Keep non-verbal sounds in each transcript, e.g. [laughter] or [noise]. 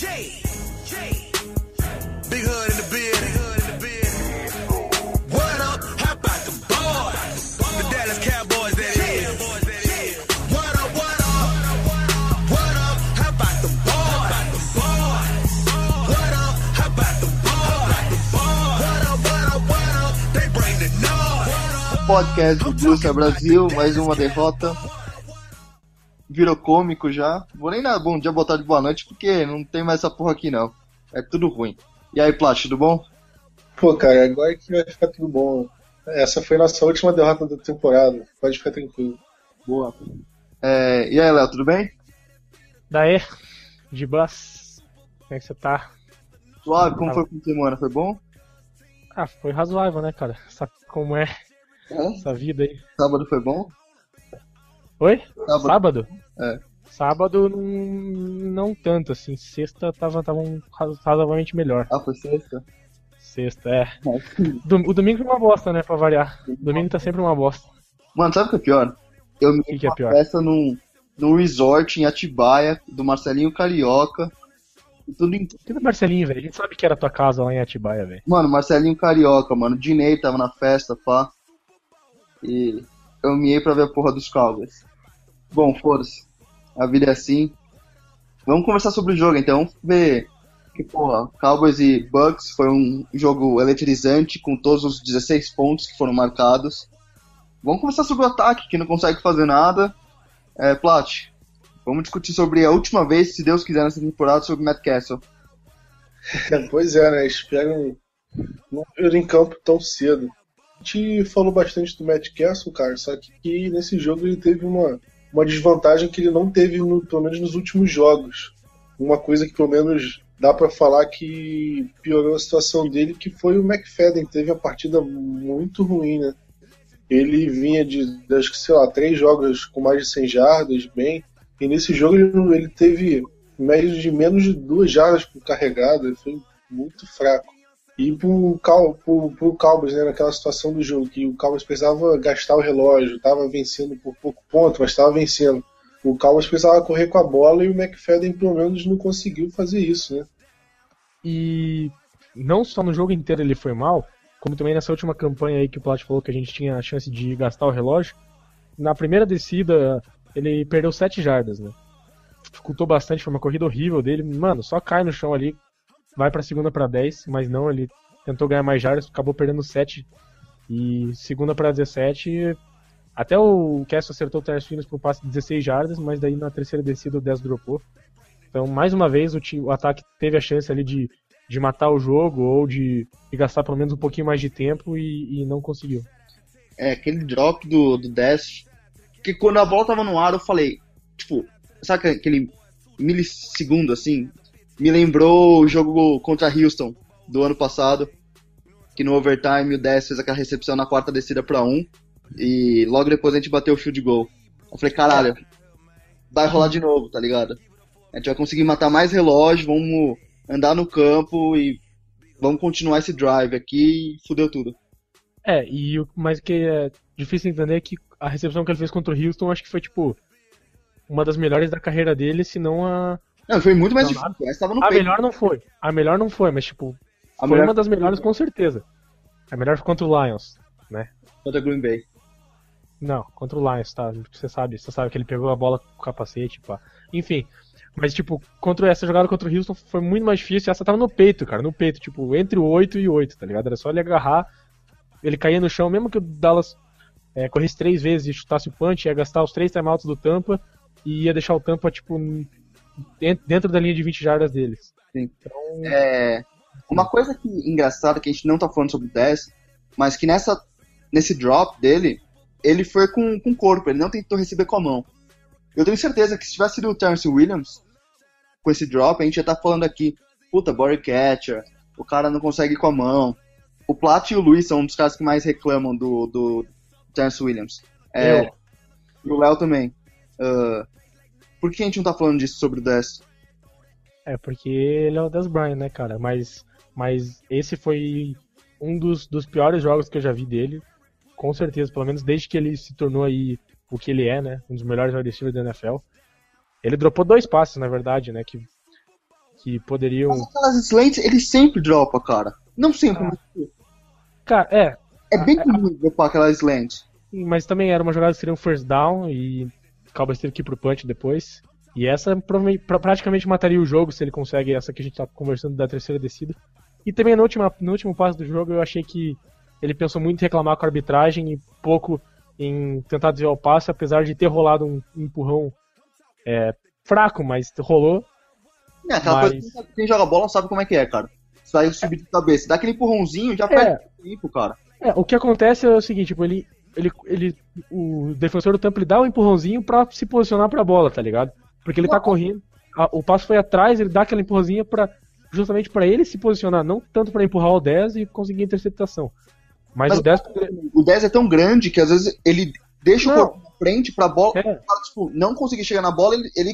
Big hood in the beard, big hood in the beard. What up? How about the boys? The Dallas Cowboys, that is. What up, what up? What up? How about the boys? What up? How about the boys? What up, what up, what up? They bring the noise. podcast do Brusca Brasil, mais uma derrota. Virou cômico já. Vou nem dar bom dia, boa tarde, boa noite, porque não tem mais essa porra aqui não. É tudo ruim. E aí, Plat, tudo bom? Pô, cara, agora que vai ficar tudo bom. Essa foi nossa última derrota da temporada. Pode ficar tranquilo. Boa. É, e aí, Léo, tudo bem? Daí, de bus, como é que você tá? Suave, como foi de semana? Foi bom? Ah, foi razoável, né, cara? Sabe como é É? essa vida aí? Sábado foi bom? Oi? Sábado. Sábado? É. Sábado não, não tanto, assim. Sexta tava, tava um razo- razoavelmente melhor. Ah, foi sexta? Sexta, é. [laughs] Dom- o domingo foi uma bosta, né, pra variar. Domingo tá sempre uma bosta. Mano, sabe o que é pior? Eu me que que é pior? festa num, num resort em Atibaia, do Marcelinho Carioca. Tudo em... Que do Marcelinho, velho? A gente sabe que era tua casa lá em Atibaia, velho. Mano, Marcelinho Carioca, mano. Dinei tava na festa, pá. E eu miei pra ver a porra dos Cowboys. Bom, foda-se. A vida é assim. Vamos conversar sobre o jogo, então. Ver que, porra, Cowboys e Bucks foi um jogo eletrizante, com todos os 16 pontos que foram marcados. Vamos conversar sobre o ataque, que não consegue fazer nada. É, Plat, vamos discutir sobre a última vez, se Deus quiser, nessa temporada, sobre Matt Castle. [laughs] pois é, né? Espero não ver em campo tão cedo. A gente falou bastante do Matt Castle, cara, só que nesse jogo ele teve uma, uma desvantagem que ele não teve, no, pelo menos nos últimos jogos. Uma coisa que pelo menos dá pra falar que piorou a situação dele, que foi o McFadden, teve uma partida muito ruim, né? Ele vinha de, acho que, sei lá, três jogos com mais de 100 jardas, bem, e nesse jogo ele, ele teve média de menos de duas jardas por carregado, ele foi muito fraco. E pro, Cal, Cowboys, né, naquela situação do jogo, que o Cowboys precisava gastar o relógio, estava vencendo por pouco ponto, mas estava vencendo. O Cowboys precisava correr com a bola e o McFadden pelo menos não conseguiu fazer isso, né? E não só no jogo inteiro ele foi mal, como também nessa última campanha aí que o Plat falou que a gente tinha a chance de gastar o relógio. Na primeira descida, ele perdeu 7 jardas, né? Dificultou bastante, foi uma corrida horrível dele. Mano, só cai no chão ali, vai pra segunda pra 10, mas não, ele tentou ganhar mais jardas, acabou perdendo 7. E segunda pra 17, até o Castle acertou o Terence Finos por passe de 16 jardas, mas daí na terceira descida o 10 dropou. Então, mais uma vez, o, time, o ataque teve a chance ali de, de matar o jogo ou de, de gastar pelo menos um pouquinho mais de tempo e, e não conseguiu. É, aquele drop do, do Dash. Que quando a bola tava no ar, eu falei, tipo, sabe aquele milissegundo assim? Me lembrou o jogo contra Houston do ano passado. Que no overtime o Dash fez aquela recepção na quarta descida pra um. E logo depois a gente bateu o field goal. Eu falei, caralho, vai rolar de novo, tá ligado? A gente vai conseguir matar mais relógio, vamos andar no campo e vamos continuar esse drive aqui e fudeu tudo. É, e o mais que é difícil entender é que a recepção que ele fez contra o Houston acho que foi, tipo, uma das melhores da carreira dele, se não a. Não, foi muito mais Não, difícil, essa tava no A peito. melhor não foi. A melhor não foi, mas, tipo, A foi melhor uma das melhores com certeza. A melhor foi contra o Lions. contra Green Bay. Não, contra o Lions, tá? Você sabe, você sabe que ele pegou a bola com o capacete, pá. Enfim. Mas, tipo, contra essa jogada contra o Houston foi muito mais difícil. Essa tava no peito, cara, no peito, tipo, entre o 8 e o 8, tá ligado? Era só ele agarrar, ele caía no chão, mesmo que o Dallas é, corresse três vezes e chutasse o punch, ia gastar os três timeouts do Tampa e ia deixar o Tampa, tipo, dentro da linha de 20 jardas deles. Sim. Então, É, uma coisa que, engraçada que a gente não tá falando sobre o 10, mas que nessa, nesse drop dele, ele foi com, com o corpo, ele não tentou receber com a mão. Eu tenho certeza que se tivesse sido o Terence Williams com esse drop, a gente ia estar falando aqui, puta, body catcher, o cara não consegue ir com a mão. O Platt e o Luiz são um dos caras que mais reclamam do, do Terence Williams. É, E o Léo também. Ah, por que a gente não tá falando disso sobre o 10? É, porque ele é o Des Bryant, né, cara? Mas, mas esse foi um dos, dos piores jogos que eu já vi dele. Com certeza, pelo menos desde que ele se tornou aí o que ele é, né? Um dos melhores receivers da NFL. Ele dropou dois passes, na verdade, né? Que que poderiam. Mas aquelas slants, ele sempre dropa, cara. Não sempre, Ah. mas Cara, é, é bem comum dropar aquela slant. mas também era uma jogada que seria um first down e Cowboys teve que ir pro punch depois. E essa praticamente mataria o jogo se ele consegue essa que a gente tá conversando da terceira descida. E também no, última, no último passo do jogo eu achei que ele pensou muito em reclamar com a arbitragem e pouco em tentar desviar o passe, apesar de ter rolado um empurrão é, fraco, mas rolou. É, aquela Mas- coisa que quem joga bola sabe como é que é, cara. Vai subir de cabeça, dá aquele empurrãozinho, já perde tempo, cara. É, o que acontece é o seguinte, tipo, ele, ele, ele, o defensor do Tampa dá um empurrãozinho pra se posicionar pra bola, tá ligado? Porque ele tá correndo, a- o passo foi atrás, ele dá aquela empurrãozinha pra, justamente pra ele se posicionar, não tanto pra empurrar o 10 e conseguir a interceptação. Mas, Mas o 10 O 10 é tão grande que às vezes ele deixa Não. o corpo na frente pra bola, é, cara, tipo, não conseguir chegar na bola, ele, ele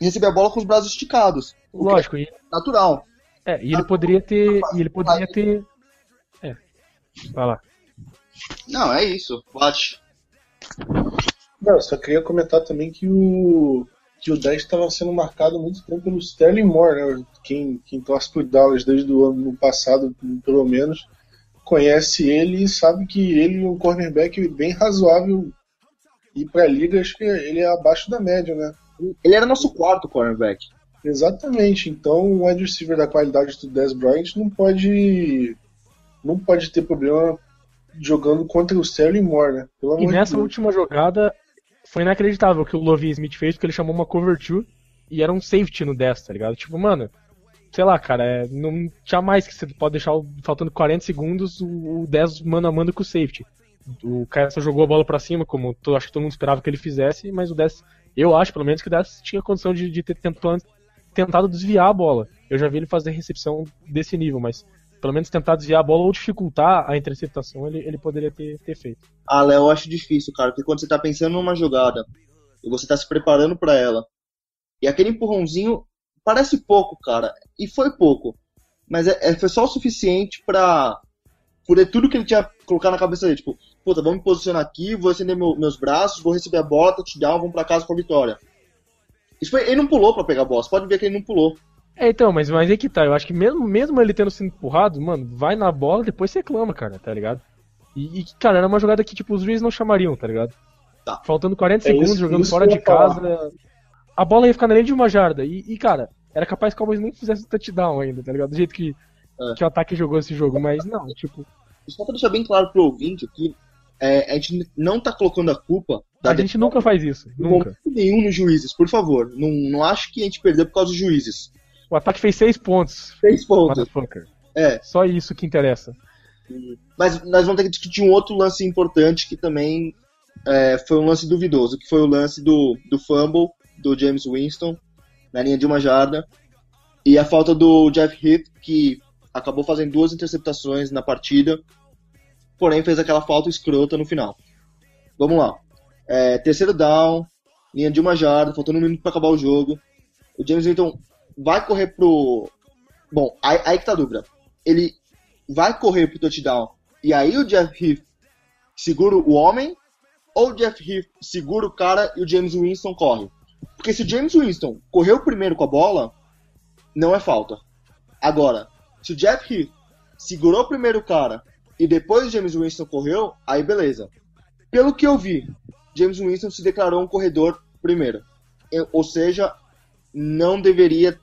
receber a bola com os braços esticados. Que lógico, e, é natural. é, e ele poderia ter, e ele poderia ter, é, vai lá. Não, é isso. Bate. Não, só queria comentar também que o que o 10 estava sendo marcado há muito tempo pelo Sterling Moore, né? Quem, quem torce por Dallas desde o ano passado, pelo menos, conhece ele e sabe que ele é um cornerback bem razoável e para a liga acho que ele é abaixo da média, né? Ele era nosso quarto cornerback. Exatamente. Então, um wide receiver da qualidade do Dez Bryant não pode não pode ter problema jogando contra o Sterling Moore, né? Pelo E nessa Deus. última jogada, foi inacreditável o que o Lovie Smith fez, porque ele chamou uma cover 2 e era um safety no 10, tá ligado? Tipo, mano, sei lá, cara, é, não, jamais que você pode deixar faltando 40 segundos o, o 10 mano a mano com o safety. O cara só jogou a bola pra cima, como to- acho que todo mundo esperava que ele fizesse, mas o 10, eu acho pelo menos que o 10 tinha condição de, de ter tentado, tentado desviar a bola. Eu já vi ele fazer recepção desse nível, mas pelo menos tentar desviar a bola ou dificultar a interceptação ele, ele poderia ter, ter feito. Ah, Léo, eu acho difícil, cara, porque quando você tá pensando numa jogada e você tá se preparando pra ela, e aquele empurrãozinho parece pouco, cara, e foi pouco, mas é, é- foi só o suficiente pra poder tudo que ele tinha colocado na cabeça dele, tipo, puta, vamos me posicionar aqui, vou estender meu- meus braços, vou receber a bola, touchdown, vamos pra casa com a vitória. Isso foi, ele não pulou pra pegar a bola, você pode ver que ele não pulou. É, então, mas, mas aí que tá. Eu acho que mesmo, mesmo ele tendo sido empurrado, mano, vai na bola, depois você reclama, cara, tá ligado? E, e, cara, era uma jogada que, tipo, os juízes não chamariam, tá ligado? Tá. Faltando 40 É segundos, isso- jogando isso fora de falar. casa. A bola ia ficar na linha de uma jarda. E, e, cara, era capaz que o Cowboys nem fizesse touchdown ainda, tá ligado? Do jeito que, É. que o ataque jogou esse jogo. Mas não, tipo, Só pra deixar bem claro pro ouvinte que é, a gente não tá colocando a culpa da a gente nunca faz isso. Nunca. nenhum nos juízes, por favor. Não, não acho que a gente perdeu por causa dos juízes. O ataque fez 6 pontos. Seis pontos. É, Só isso que interessa. mas nós vamos ter que discutir um outro lance importante que também é, foi um lance duvidoso, que foi o lance do, do fumble do James Winston na linha de uma jarda e a falta do Jeff Heath, que acabou fazendo duas interceptações na partida, porém fez aquela falta escrota no final. Vamos lá. É, terceiro down, linha de uma jarda, faltando um minuto para acabar o jogo. O James Winston vai correr pro. Bom, aí, aí que tá a dúvida. Ele vai correr pro touchdown e aí o Jeff Heath segura o homem ou o Jeff Heath segura o cara e o James Winston corre? Porque se o James Winston correu primeiro com a bola, não é falta. Agora, se o Jeff Heath segurou primeiro o cara e depois o James Winston correu, aí beleza. Pelo que eu vi, James Winston se declarou um corredor primeiro. Ou seja, não deveria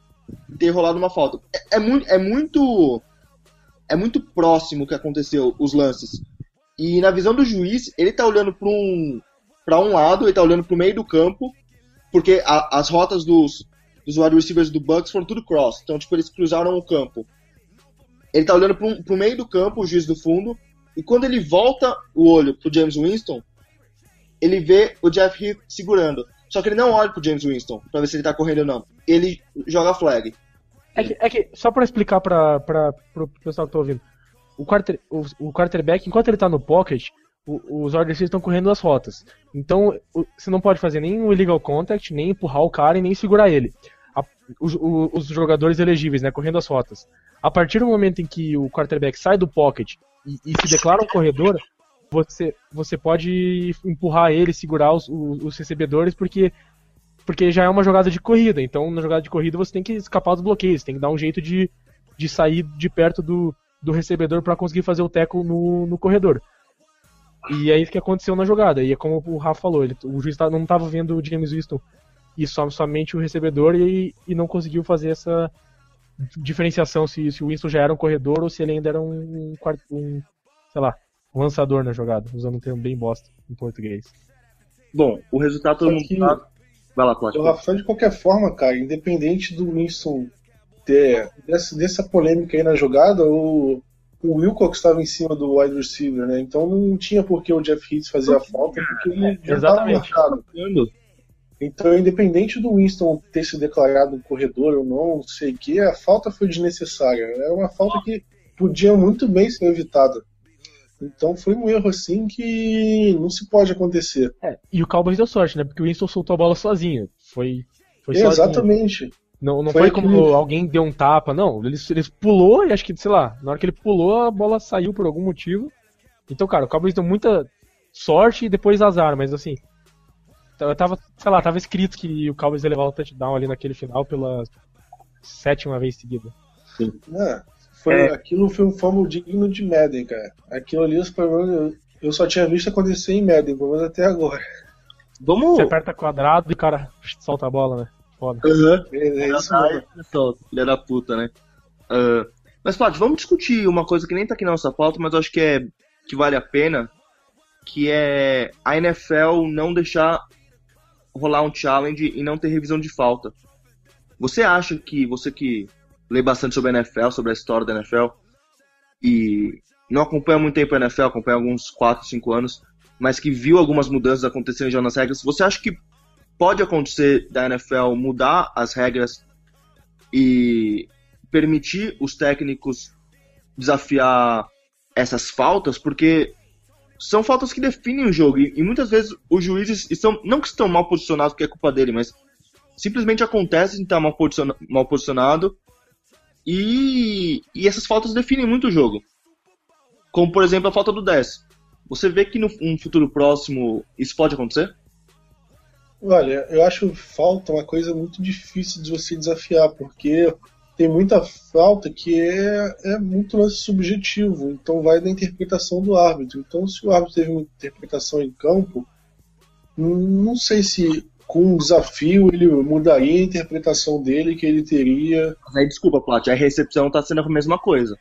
ter rolado uma falta. É, é muito, é muito é muito próximo que aconteceu os lances. E na visão do juiz, ele tá olhando para um para um lado, ele tá olhando pro meio do campo, porque a- as rotas dos dos wide receivers do Bucks foram tudo cross. Então, tipo, eles cruzaram o campo. Ele tá olhando pro, pro meio do campo, o juiz do fundo, e quando ele volta o olho pro James Winston, ele vê o Jeff Heath segurando. Só que ele não olha pro James Winston pra ver se ele tá correndo ou não. Ele joga flag. É que, é que só pra explicar pra, pra, pro pessoal que tá ouvindo. O, quarter, o, o quarterback, enquanto ele tá no pocket, o- os receivers estão correndo as rotas. Então, o- você não pode fazer nem o illegal contact, nem empurrar o cara e nem segurar ele. A- os jogadores elegíveis, né, correndo as rotas. A partir do momento em que o quarterback sai do pocket e, e se declara um corredor, você, você pode empurrar ele, segurar os, os, recebedores, porque porque já é uma jogada de corrida. Então, na jogada de corrida, você tem que escapar dos bloqueios, tem que dar um jeito de, de sair de perto do, do recebedor para conseguir fazer o teco no, no corredor. E é isso que aconteceu na jogada. E é como o Rafa falou, ele, o juiz tá, não estava vendo o James Winston e só, somente o recebedor e, e não conseguiu fazer essa diferenciação se, se o Winston já era um corredor ou se ele ainda era um, um, um sei lá, lançador na jogada, usando um termo bem bosta em português. Bom, o resultado todo mundo que- Vai lá, Cláudio. O Rafael, de qualquer forma, cara, independente do Winston ter dessa, dessa polêmica aí na jogada, o, o Wilcox estava em cima do wide receiver, né? Então não tinha por que o Jeff Hitz fazer a falta, porque ele já estava marcado. Então, independente do Winston ter se declarado um corredor ou não, não sei o que, a falta foi desnecessária. Era uma falta que podia muito bem ser evitada. Então foi um erro assim que não se pode acontecer. É, e o Cowboys deu sorte, né? Porque o Winston soltou a bola sozinho. Foi, foi. Exatamente. Não, não Foi foi, como aquele- alguém deu um tapa, não. Ele, ele pulou e acho que, sei lá, na hora que ele pulou, a bola saiu por algum motivo. Então, cara, o Cowboys deu muita sorte e depois azar, mas assim. Eu tava, sei lá, tava escrito que o Cowboys ia levar o touchdown ali naquele final pela sétima vez seguida. É, foi, É. Aquilo foi um fumble digno de Madden, cara. Aquilo ali, eu, eu só tinha visto acontecer em Madden, pelo menos até agora. Vamos. Você aperta quadrado e o cara solta a bola, né? Foda. Aham. É, é isso mesmo. Filha da puta, né? Ah, mas, Cláudio, vamos discutir uma coisa que nem tá aqui na nossa pauta, mas eu acho que, é, que vale a pena, que é a NFL não deixar rolar um challenge e não ter revisão de falta. Você acha que, você que lê bastante sobre a NFL, sobre a história da NFL, e não acompanha muito tempo a NFL, acompanha alguns 4, 5 anos, mas que viu algumas mudanças acontecendo já nas regras, você acha que pode acontecer da NFL mudar as regras e permitir os técnicos desafiar essas faltas, porque são faltas que definem o jogo e, muitas vezes os juízes estão não que estão mal posicionados porque é culpa dele, mas simplesmente acontece de estar mal, mal posicionado e, e essas faltas definem muito o jogo. Como por exemplo a falta do 10. Você vê que no um futuro próximo isso pode acontecer? Olha, eu acho falta uma coisa muito difícil de você desafiar, porque tem muita falta que é, é muito lance subjetivo, então vai da interpretação do árbitro. Então, se o árbitro teve uma interpretação em campo, não sei se com um desafio ele mudaria a interpretação dele que ele teria. Mas aí, desculpa, Plat, a recepção tá sendo a mesma coisa.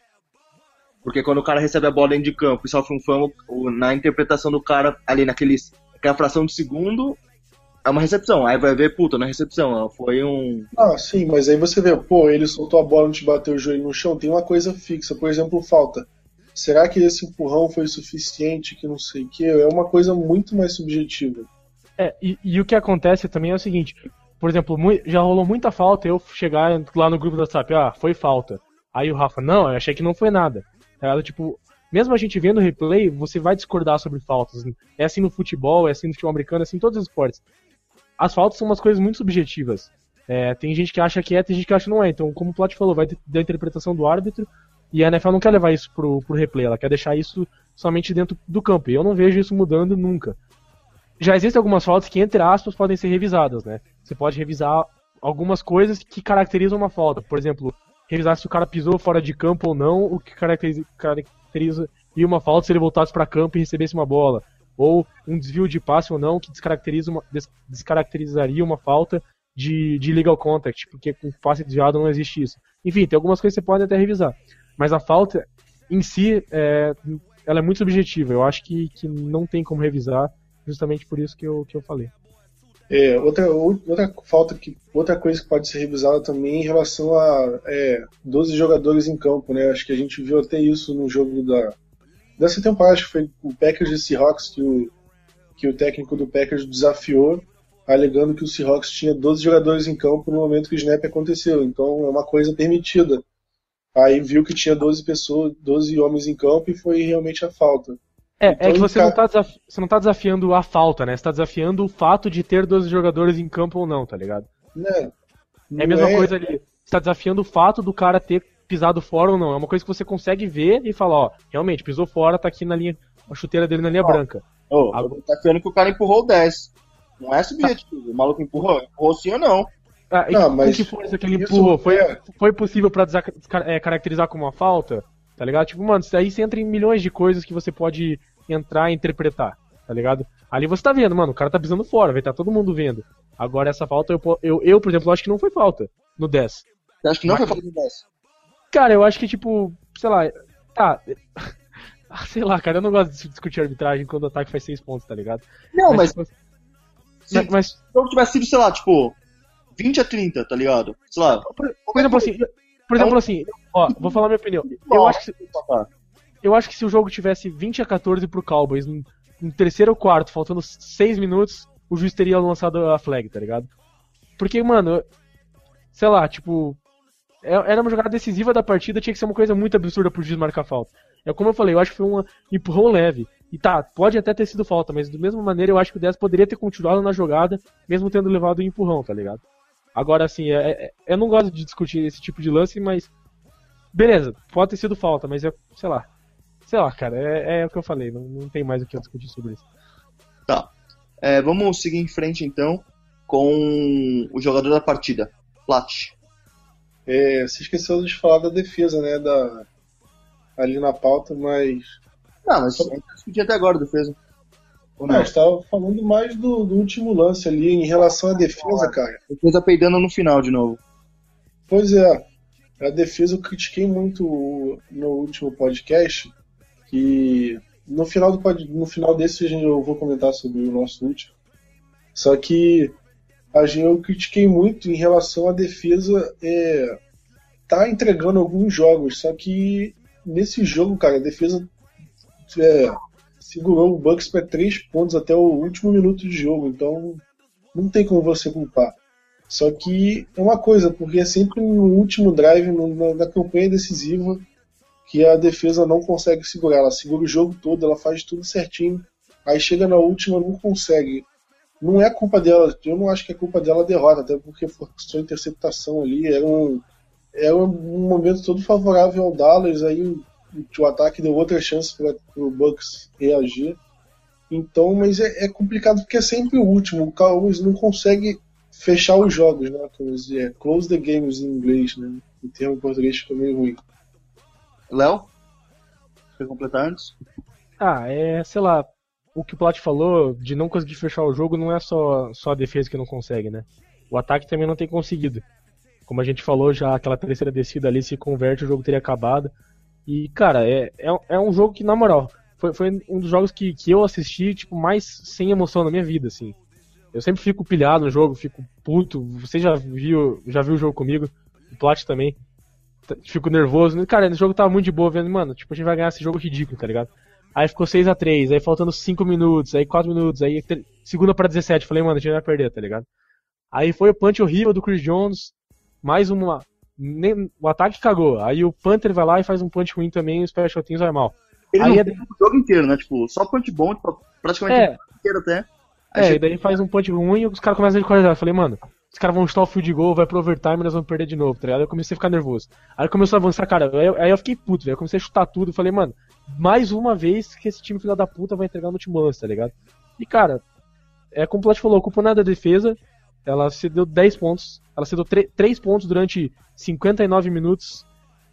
Porque quando o cara recebe a bola dentro de campo e sofre um fumble, o- na interpretação do cara, ali naquele, naquela fração de segundo, é uma recepção. Aí vai ver, puta, na recepção, foi um... Ah, sim, mas aí você vê, pô, ele soltou a bola antes de bater o joelho no chão, tem uma coisa fixa, por exemplo, falta. Será que esse empurrão foi suficiente, que não sei o que? É uma coisa muito mais subjetiva. É, e, e o que acontece também é o seguinte, por exemplo, já rolou muita falta eu chegar lá no grupo do WhatsApp, ah, foi falta. Aí o Rafa, não, eu achei que não foi nada. Ela, tipo, mesmo a gente vendo o replay, você vai discordar sobre faltas. É assim no futebol, é assim no futebol americano, é assim em todos os esportes. As faltas são umas coisas muito subjetivas. É, tem gente que acha que é, tem gente que acha que não é. Então, como o Plot falou, vai da interpretação do árbitro. E a NFL não quer levar isso pro, pro replay, ela quer deixar isso somente dentro do campo. E eu não vejo isso mudando nunca já existem algumas faltas que, entre aspas, podem ser revisadas, né? Você pode revisar algumas coisas que caracterizam uma falta. Por exemplo, revisar se o cara pisou fora de campo ou não, o que caracteriza, e uma falta se ele voltasse para campo e recebesse uma bola. Ou um desvio de passe ou não, que descaracteriza uma, des- descaracterizaria uma falta de, de legal contact, porque com passe desviado não existe isso. Enfim, tem algumas coisas que você pode até revisar. Mas a falta em si, é, ela é muito subjetiva. Eu acho que, que não tem como revisar justamente por isso que eu, que eu falei. É, outra, outra falta que outra coisa que pode ser revisada também em relação a é, 12 jogadores em campo, né? Acho que a gente viu até isso no jogo da dessa temporada, acho que foi o Packers e Seahawks que o que o técnico do Packers desafiou, alegando que o Seahawks tinha 12 jogadores em campo no momento que o snap aconteceu. Então é uma coisa permitida. Aí viu que tinha 12 pessoas, 12 homens em campo e foi realmente a falta. É, é Então, que você não, tá desafi- você não tá desafiando a falta, né? Você tá desafiando o fato de ter 12 jogadores em campo ou não, tá ligado? Né? É a mesma coisa ali. Você tá desafiando o fato do cara ter pisado fora ou não. É uma coisa que você consegue ver e falar, ó, realmente, pisou fora, tá aqui na linha, a chuteira dele na linha Ó. branca. Oh, Agora- tá vendo que o cara empurrou o 10. Não é subjetivo. O maluco empurrou, empurrou sim ou não. Ah, Não, com mas que força que ele empurrou? Foi, é- foi possível pra é, caracterizar como uma falta? Tá ligado? Tipo, mano, isso aí você entra em milhões de coisas que você pode entrar e interpretar, tá ligado? Ali você tá vendo, mano, o cara tá pisando fora, vai tá todo mundo vendo. Agora essa falta, eu, eu, eu, por exemplo, acho que não foi falta no 10. Você acha que não Mas- foi falta do 10? Cara, eu acho que, tipo, sei lá, tá. Ah, [laughs] Sei lá, cara, eu não gosto de discutir arbitragem quando o ataque faz 6 pontos, tá ligado? Não, mas tipo, se mas, mas, se o jogo tivesse sido, sei lá, tipo, 20 a 30, tá ligado? Sei lá. por, exemplo, assim, por exemplo, assim, ó, vou falar minha opinião. Eu acho que, eu acho que se o jogo tivesse 20 a 14 pro Cowboys, no, terceiro ou quarto, faltando 6 minutos, o juiz teria lançado a flag, tá ligado? Porque, mano, sei lá, tipo, é- era uma jogada decisiva da partida, tinha que ser uma coisa muito absurda pro juiz marcar falta. É como eu falei, eu acho que foi um empurrão leve. E tá, pode até ter sido falta, mas da mesma maneira eu acho que o 10 poderia ter continuado na jogada, mesmo tendo levado o empurrão, tá ligado? Agora, assim, é- é- eu não gosto de discutir esse tipo de lance, mas. Beleza, pode ter sido falta, mas eu, sei lá. Sei lá, cara, é, é o que eu falei, não, não tem mais o que eu discutir sobre isso. Tá. É, vamos seguir em frente então com o jogador da partida, Plat. É, se esqueceu de falar da defesa, né? Da, ali na pauta, mas. Não, mas a gente discutiu até agora, defesa. Ou não? Não, estava falando mais do, do último lance ali em relação à defesa, cara. Defesa peidando no final de novo. Pois é, a defesa eu critiquei muito no último podcast, que no final, do, no final desse eu vou comentar sobre o nosso último. Só que a gente, eu critiquei muito em relação à defesa é, tá entregando alguns jogos, só que nesse jogo, cara, a defesa é, segurou o Bucks para três pontos até o último minuto de jogo, então não tem como você culpar. Só que é uma coisa, porque é sempre no último drive, no- na, na campanha decisiva, que a defesa não consegue segurar. Ela segura o jogo todo, ela faz tudo certinho. Aí chega na última, não consegue. Não é culpa dela, eu não acho que é culpa dela a derrota, até porque forçou interceptação ali. Era um, era um momento todo favorável ao Dallas, aí o, ataque deu outra chance para o Bucks reagir. Então, mas é, é complicado porque é sempre o último. O Cowboys não consegue fechar os jogos, né? Dizer, close the games em inglês, né? O termo em português ficou meio ruim. Léo? Quer completar antes? Ah, é, sei lá, o que o Plat falou de não conseguir fechar o jogo não é só, só a defesa que não consegue, né? O ataque também não tem conseguido. Como a gente falou já, aquela terceira descida ali se converte, o jogo teria acabado. E, cara, é, é, é um jogo que, na moral, foi, foi um dos jogos que, que eu assisti, tipo, mais sem emoção na minha vida, assim. Eu sempre fico pilhado no jogo, fico puto. Você já viu, já viu o jogo comigo, o Plat também. T- Fico nervoso. Cara, esse jogo tava muito de boa, vendo, mano, tipo, a gente vai ganhar esse jogo ridículo, tá ligado? Aí ficou 6 a 3 aí faltando 5 minutos, aí 4 minutos, aí segunda pra 17. Falei, mano, a gente vai perder, tá ligado? Aí foi o punch horrível do Chris Jones, mais uma. nem- o ataque cagou. Aí o Panther vai lá e faz um punch ruim também e o Special Teams vai mal. Ele Aí é- o jogo inteiro, né? Tipo, só punch bom, tipo, praticamente É. o jogo inteiro até. Aí É, chega- e daí faz um punch ruim e os caras começam a correr. Eu falei, mano, os caras vão chutar o field goal, vai pro overtime e nós vamos perder de novo, tá ligado? Eu comecei a ficar nervoso. Aí começou a avançar, cara. Aí eu, aí eu fiquei puto, velho. Eu comecei a chutar tudo. Falei, mano, mais uma vez que esse time filho da puta vai entregar no último lance, tá ligado? E, cara, é como o Plat falou, culpa não é da defesa. Ela cedeu 10 pontos. Ela cedeu 3 pontos durante 59 minutos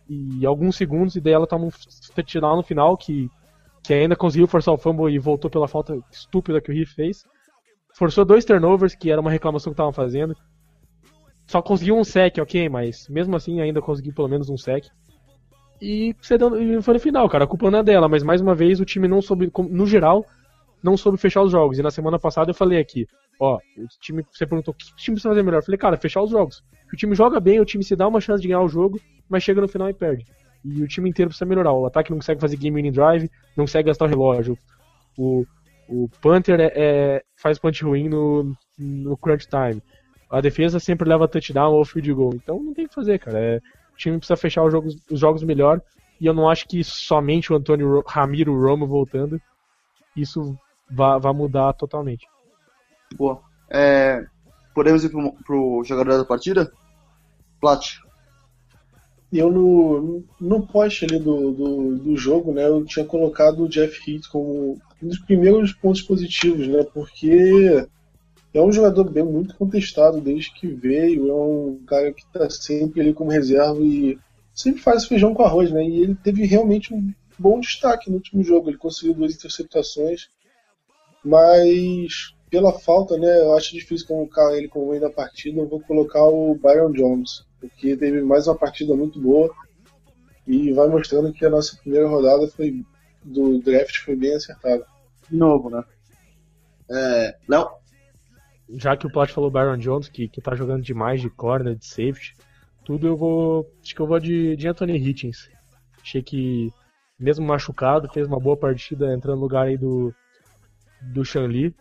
e alguns segundos. E daí ela toma um touchdown no final que, que ainda conseguiu forçar o fumble e voltou pela falta estúpida que o Heath fez forçou dois turnovers, que era uma reclamação que estavam fazendo. Só conseguiu um sec, ok, mas mesmo assim ainda conseguiu pelo menos um sec. E cedeu- e foi no final, cara. A culpa não é dela, mas mais uma vez o time não soube, no geral, não soube fechar os jogos. E na semana passada eu falei aqui, ó, o time, você perguntou o que time precisa fazer melhor. Eu falei, cara, fechar os jogos. O time joga bem, o time se dá uma chance de ganhar o jogo, mas chega no final e perde. E o time inteiro precisa melhorar. O ataque não consegue fazer game winning drive, não consegue gastar o relógio. O, o Panther é, é- faz punch ruim no, no crunch time. A defesa sempre leva touchdown ou field goal. Então não tem o que fazer, cara. É, o time precisa fechar os jogos, os jogos melhor. E eu não acho que somente o Antônio Ro- Ramiro Romo voltando, isso vá, vá mudar totalmente. Boa. É, podemos ir pro, pro jogador da partida? Plat. Eu no, no post ali do, do, do jogo, né, eu tinha colocado o Jeff Heath como um dos primeiros pontos positivos, né, porque é um jogador bem muito contestado desde que veio, é um cara que tá sempre ali como reserva e sempre faz feijão com arroz, né? E ele teve realmente um bom destaque no último jogo, ele conseguiu duas interceptações, mas pela falta, né, eu acho difícil colocar ele como meio da partida, eu vou colocar o Byron Jones, porque teve mais uma partida muito boa e vai mostrando que a nossa primeira rodada foi do draft foi bem acertada. De novo, né? É, Léo? Já que o Plot falou Byron Jones, que, que tá jogando demais de corner, de safety, tudo eu vou. Acho que eu vou de, de Anthony Hitchens. Achei que, mesmo machucado, fez uma boa partida entrando no lugar aí do, do Shanli.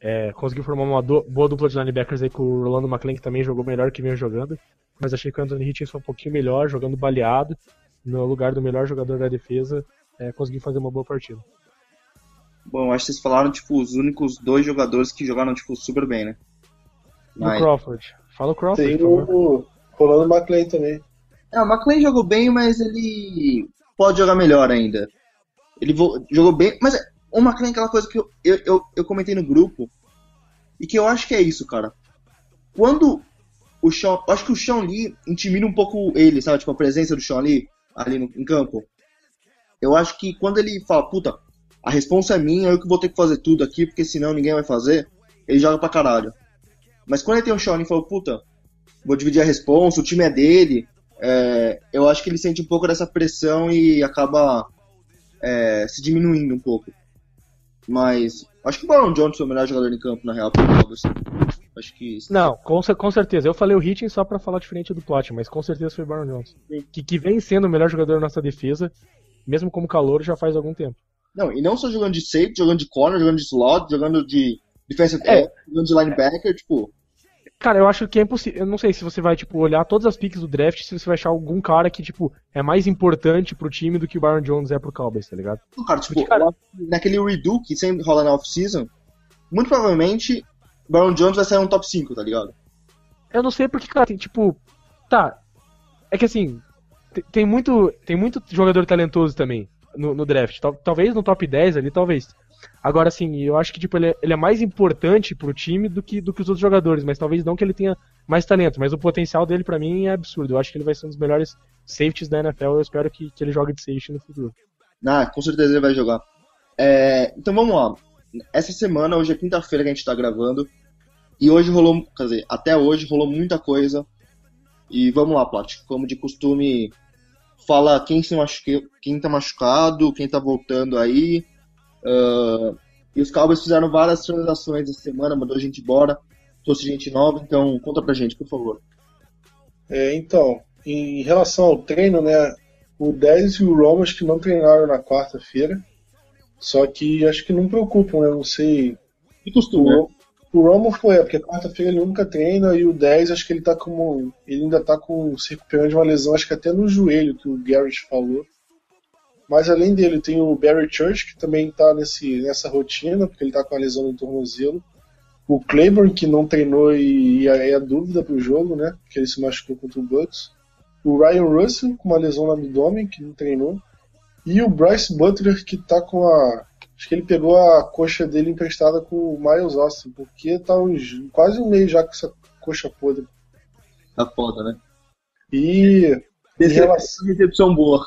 É, conseguiu formar uma do, boa dupla de linebackers aí com o Rolando McLean, que também jogou melhor que vinha jogando. Mas achei que o Anthony Hitchens foi um pouquinho melhor, jogando baleado, no lugar do melhor jogador da defesa é, conseguir fazer uma boa partida. Bom, acho que vocês falaram, tipo, os únicos dois jogadores que jogaram, tipo, super bem, né? Mas... o Crawford. Fala o Crawford, Tem o Rolando McLean também. É, o McLean jogou bem, mas ele pode jogar melhor ainda. Ele vo... jogou bem, mas o McLean é aquela coisa que eu, eu, eu, eu comentei no grupo e que eu acho que é isso, cara. Quando o Sean, eu acho que o Sean Lee intimida um pouco ele, sabe? Tipo, a presença do Sean Lee ali no, em campo. Eu acho que quando ele fala, puta, a responsa é minha, eu que vou ter que fazer tudo aqui, porque senão ninguém vai fazer, ele joga pra caralho. Mas quando ele tem um Sean e fala, puta, vou dividir a responsa, o time é dele, é, eu acho que ele sente um pouco dessa pressão e acaba é, se diminuindo um pouco. Mas acho que o Baron Jones foi o melhor jogador em campo, na real, pro Cowboys. Acho que. Não, com, com, certeza. Eu falei o Hitchens só pra falar diferente do plot, mas com certeza foi o Baron Jones. Que, que vem sendo o melhor jogador da nossa defesa mesmo como calor, já faz algum tempo. Não, e não só jogando de safety, jogando de corner, jogando de slot, jogando de defensive é. jogando de linebacker, tipo... Cara, eu acho que é impossível. Eu não sei se você vai, tipo, olhar todas as picks do draft, se você vai achar algum cara que, tipo, é mais importante pro time do que o Byron Jones é pro Cowboys, tá ligado? Não, cara, tipo, Porque, cara... naquele redo que sempre rola na off-season, muito provavelmente Byron Jones vai sair um top 5, tá ligado? Eu não sei porque, cara, tem, tipo. Tá. É que assim, tem muito, tem muito jogador talentoso também no, no, draft. Talvez no top 10 ali, talvez. Agora, assim, eu acho que tipo, ele, é, ele é mais importante pro time do que, do que os outros jogadores, mas talvez não que ele tenha mais talento, mas o potencial dele para mim é absurdo. Eu acho que ele vai ser um dos melhores safeties da NFL. Eu espero que, que ele jogue de safety no futuro. Ah, com certeza ele vai jogar. É, então vamos lá. Essa semana, hoje é quinta-feira que a gente tá gravando. E hoje rolou, quer dizer, até hoje rolou muita coisa. E vamos lá, Plat. Como de costume, fala quem se machucou, quem tá machucado, quem tá voltando aí. Uh, e os Cowboys fizeram várias transações essa semana, mandou gente embora, trouxe gente nova, então conta pra gente, por favor. É, então, em relação ao treino, né, o 10 e o Romas que não treinaram na quarta-feira, só que acho que não preocupam, né, não sei. E costuma, né? O Romo foi, porque quarta-feira ele nunca treina e o 10 acho que ele tá como. Ele ainda tá com, se recuperando de uma lesão, acho que até no joelho, que o Garrett falou. Mas além dele tem o Barry Church, que também tá nesse, nessa rotina, porque ele tá com a lesão no tornozelo. O Claiborne, que não treinou e, e é a dúvida pro jogo, né? Porque ele se machucou contra o Bucks. O Ryan Russell, com uma lesão no abdômen, que não treinou. E o Bryce Butler, que tá com a Acho que ele pegou a coxa dele emprestada com o Miles Austin, porque tá uns, quase um mês já com essa coxa podre. Tá foda, né? E. Em relação... Recepção boa.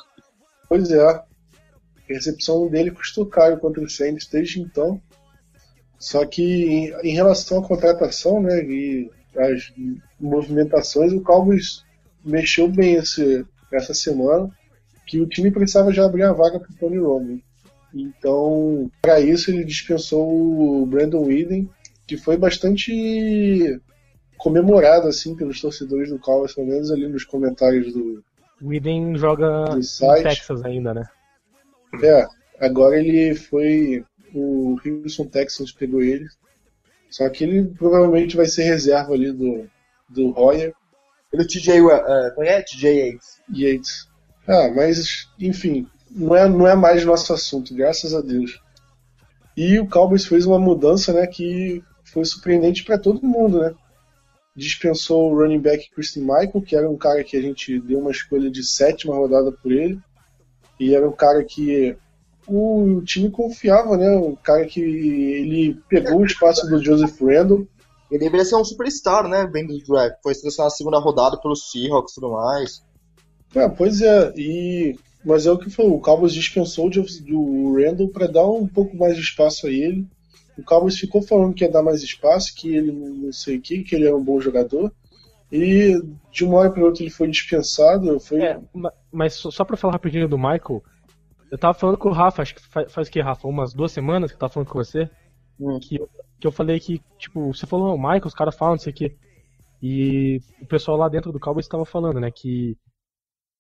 Pois é. A recepção dele custou caro contra o Saints desde então. Só que em, em, relação à contratação, né, e as movimentações, o Cowboys mexeu bem esse, essa semana, que o time precisava já abrir a vaga para o Tony Romo. Então, para isso, ele dispensou o Brandon Whedon, que foi bastante comemorado assim pelos torcedores do Cowboys, pelo menos ali nos comentários do. O Whedon joga no Texas ainda, né? É, agora ele foi. O Houston Texans pegou ele. Só que ele provavelmente vai ser reserva ali do, do Royer. E do TJ, uh, é? TJ Yates. Yates. Ah, mas, enfim, não é, não é mais nosso assunto, graças a Deus. E o Cowboys fez uma mudança né, que foi surpreendente para todo mundo. Né? Dispensou o running back Christian Michael, que era um cara que a gente deu uma escolha de sétima rodada por ele. E era um cara que o time confiava, né? O cara que ele pegou o espaço do Joseph Randall. Ele deveria ser um superstar, né? Vem do draft. Foi selecionado na segunda rodada pelos Seahawks e tudo mais. É, pois é, e mas é o que falou, o Cowboys dispensou do Randall para dar um pouco mais de espaço a ele. O Cowboys ficou falando que ia dar mais espaço, que ele não sei o que, que ele era um bom jogador. E de uma hora para outra ele foi dispensado. Foi... É, mas só para falar rapidinho do Michael, eu tava falando com o Rafa, acho que faz, faz o que, Rafa? Umas duas semanas que eu tava falando com você. Hum. Que, que eu falei que, tipo, você falou, o Michael, os caras falam, não sei o que. E o pessoal lá dentro do Cowboys estava falando, né, que